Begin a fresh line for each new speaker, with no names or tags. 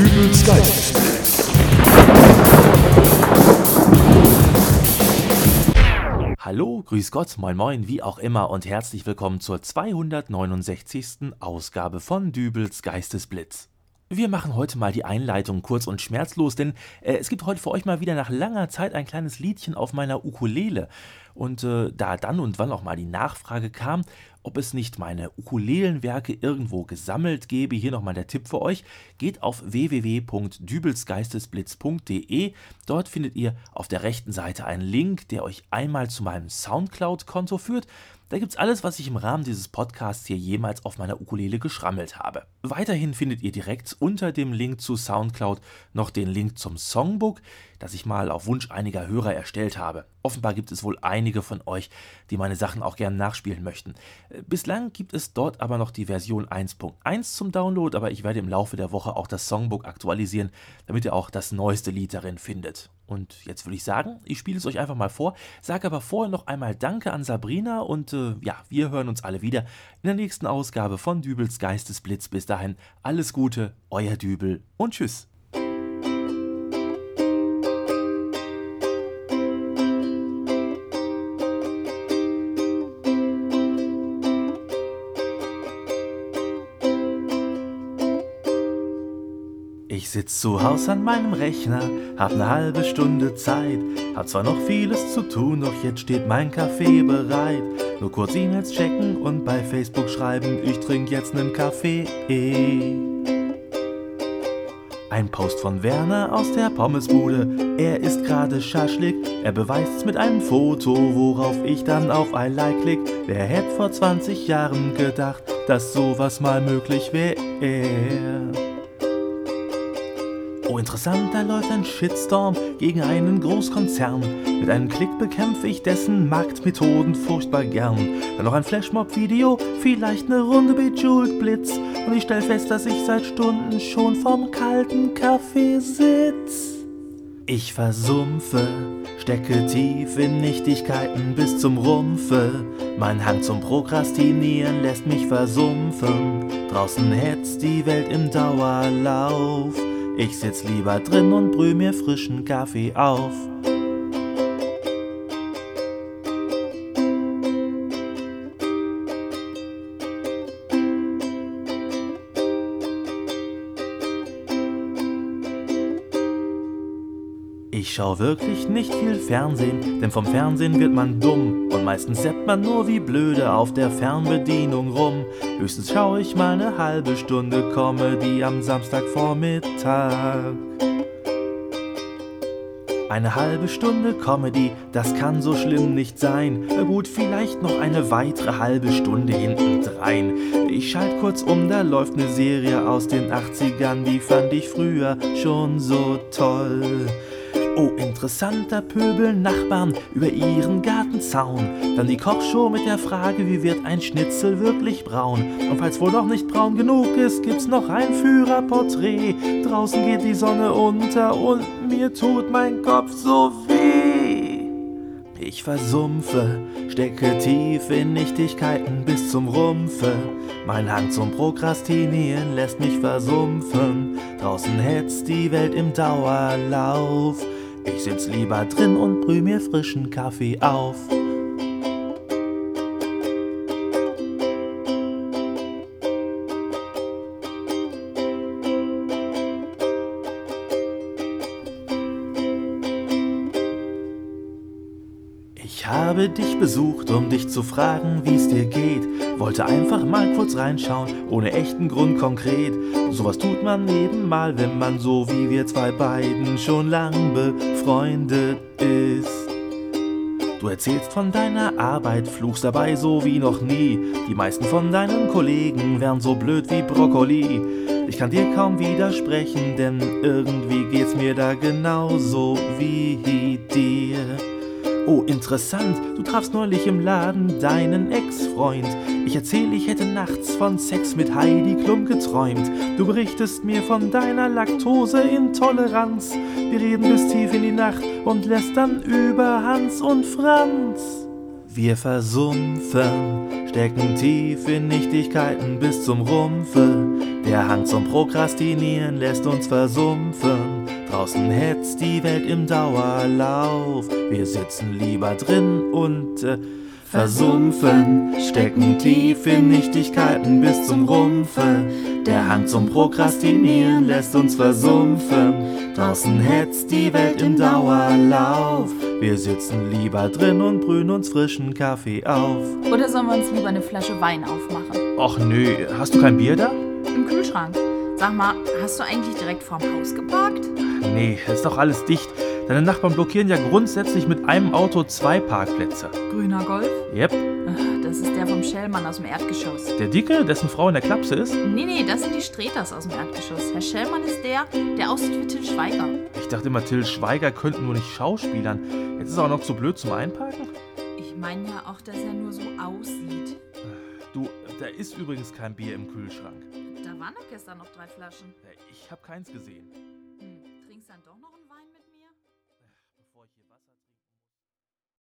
Dübels Geistesblitz.
Hallo, grüß Gott, moin moin, wie auch immer und herzlich willkommen zur 269. Ausgabe von Dübels Geistesblitz. Wir machen heute mal die Einleitung kurz und schmerzlos, denn äh, es gibt heute für euch mal wieder nach langer Zeit ein kleines Liedchen auf meiner Ukulele. Und äh, da dann und wann auch mal die Nachfrage kam, ob es nicht meine Ukulelenwerke irgendwo gesammelt gäbe, hier nochmal der Tipp für euch, geht auf www.dübelsgeistesblitz.de. Dort findet ihr auf der rechten Seite einen Link, der euch einmal zu meinem Soundcloud-Konto führt. Da gibt's alles, was ich im Rahmen dieses Podcasts hier jemals auf meiner Ukulele geschrammelt habe. Weiterhin findet ihr direkt unter dem Link zu Soundcloud noch den Link zum Songbook, das ich mal auf Wunsch einiger Hörer erstellt habe. Offenbar gibt es wohl einige von euch, die meine Sachen auch gerne nachspielen möchten. Bislang gibt es dort aber noch die Version 1.1 zum Download, aber ich werde im Laufe der Woche auch das Songbook aktualisieren, damit ihr auch das neueste Lied darin findet. Und jetzt würde ich sagen, ich spiele es euch einfach mal vor, sage aber vorher noch einmal Danke an Sabrina und äh, ja, wir hören uns alle wieder in der nächsten Ausgabe von Dübels Geistesblitz. Bis dahin, alles Gute, euer Dübel und tschüss. Ich sitz zu Haus an meinem Rechner, hab ne halbe Stunde Zeit, hab zwar noch vieles zu tun, doch jetzt steht mein Kaffee bereit. Nur kurz E-Mails checken und bei Facebook schreiben, ich trink jetzt nen Kaffee. Ein Post von Werner aus der Pommesbude, er isst gerade Schaschlik, er beweist's mit einem Foto, worauf ich dann auf I like klick. Wer hätte vor 20 Jahren gedacht, dass sowas mal möglich wäre? Oh, interessant, da läuft ein Shitstorm gegen einen Großkonzern. Mit einem Klick bekämpfe ich dessen Marktmethoden furchtbar gern. Dann noch ein Flashmob-Video, vielleicht eine Runde Bejeweled Blitz. Und ich stell fest, dass ich seit Stunden schon vom kalten Kaffee sitz. Ich versumpfe, stecke tief in Nichtigkeiten bis zum Rumpfe. Mein Hang zum Prokrastinieren lässt mich versumpfen. Draußen hetzt die Welt im Dauerlauf. Ich sitz lieber drin und brüh mir frischen Kaffee auf. Ich schau wirklich nicht viel Fernsehen, denn vom Fernsehen wird man dumm und meistens seppt man nur wie blöde auf der Fernbedienung rum. Höchstens schau ich mal ne halbe Stunde Comedy am Samstagvormittag. Eine halbe Stunde Comedy, das kann so schlimm nicht sein. Na gut, vielleicht noch eine weitere halbe Stunde hintendrein. Ich schalt kurz um, da läuft ne Serie aus den 80ern, die fand ich früher schon so toll. Oh, interessanter Pöbel Nachbarn über ihren Gartenzaun. Dann die Kochshow mit der Frage, wie wird ein Schnitzel wirklich braun? Und falls wohl noch nicht braun genug ist, gibt's noch ein Führerporträt. Draußen geht die Sonne unter und mir tut mein Kopf so weh. Ich versumpfe, stecke tief in Nichtigkeiten bis zum Rumpfe. Mein Hang zum Prokrastinieren lässt mich versumpfen. Draußen hetzt die Welt im Dauerlauf. Ich sitz lieber drin und brüh mir frischen Kaffee auf. Ich habe dich besucht, um dich zu fragen, wie's dir geht. Wollte einfach mal kurz reinschauen, ohne echten Grund konkret. Sowas tut man eben mal, wenn man so wie wir zwei beiden schon lang befreundet ist. Du erzählst von deiner Arbeit, fluchst dabei so wie noch nie. Die meisten von deinen Kollegen wären so blöd wie Brokkoli. Ich kann dir kaum widersprechen, denn irgendwie geht's mir da genauso wie dir. Oh, interessant, du trafst neulich im Laden deinen Ex-Freund. Ich erzähl, ich hätte nachts von Sex mit Heidi Klum geträumt. Du berichtest mir von deiner Laktoseintoleranz. Wir reden bis tief in die Nacht und lästern über Hans und Franz. Wir versumpfen, stecken tief in Nichtigkeiten bis zum Rumpfe. Der Hang zum Prokrastinieren lässt uns versumpfen. Draußen hetzt die Welt im Dauerlauf. Wir sitzen lieber drin und äh, versumpfen, stecken tief in Nichtigkeiten bis zum Rumpfe. Der Hang zum Prokrastinieren lässt uns versumpfen. Draußen hetzt die Welt im Dauerlauf. Wir sitzen lieber drin und brühen uns frischen Kaffee auf.
Oder sollen wir uns lieber eine Flasche Wein aufmachen?
Och nö, hast du kein Bier da?
Im Kühlschrank. Sag mal, hast du eigentlich direkt vorm Haus geparkt?
Nee, ist doch alles dicht. Deine Nachbarn blockieren ja grundsätzlich mit einem Auto zwei Parkplätze.
Grüner Golf?
Yep.
Ach, Das ist der vom Schellmann aus dem Erdgeschoss.
Der Dicke, dessen Frau in der Klapse ist?
Nee, nee, das sind die Streters aus dem Erdgeschoss. Herr Schellmann ist der, der aussieht wie Till Schweiger.
Ich dachte immer, Till Schweiger könnten nur nicht schauspielern. Jetzt ist er auch noch zu blöd zum Einparken?
Ich meine ja auch, dass er nur so aussieht.
Du, da ist übrigens kein Bier im Kühlschrank.
Da waren doch gestern noch drei Flaschen.
Ich habe keins gesehen.
Hm, trinkst dann doch noch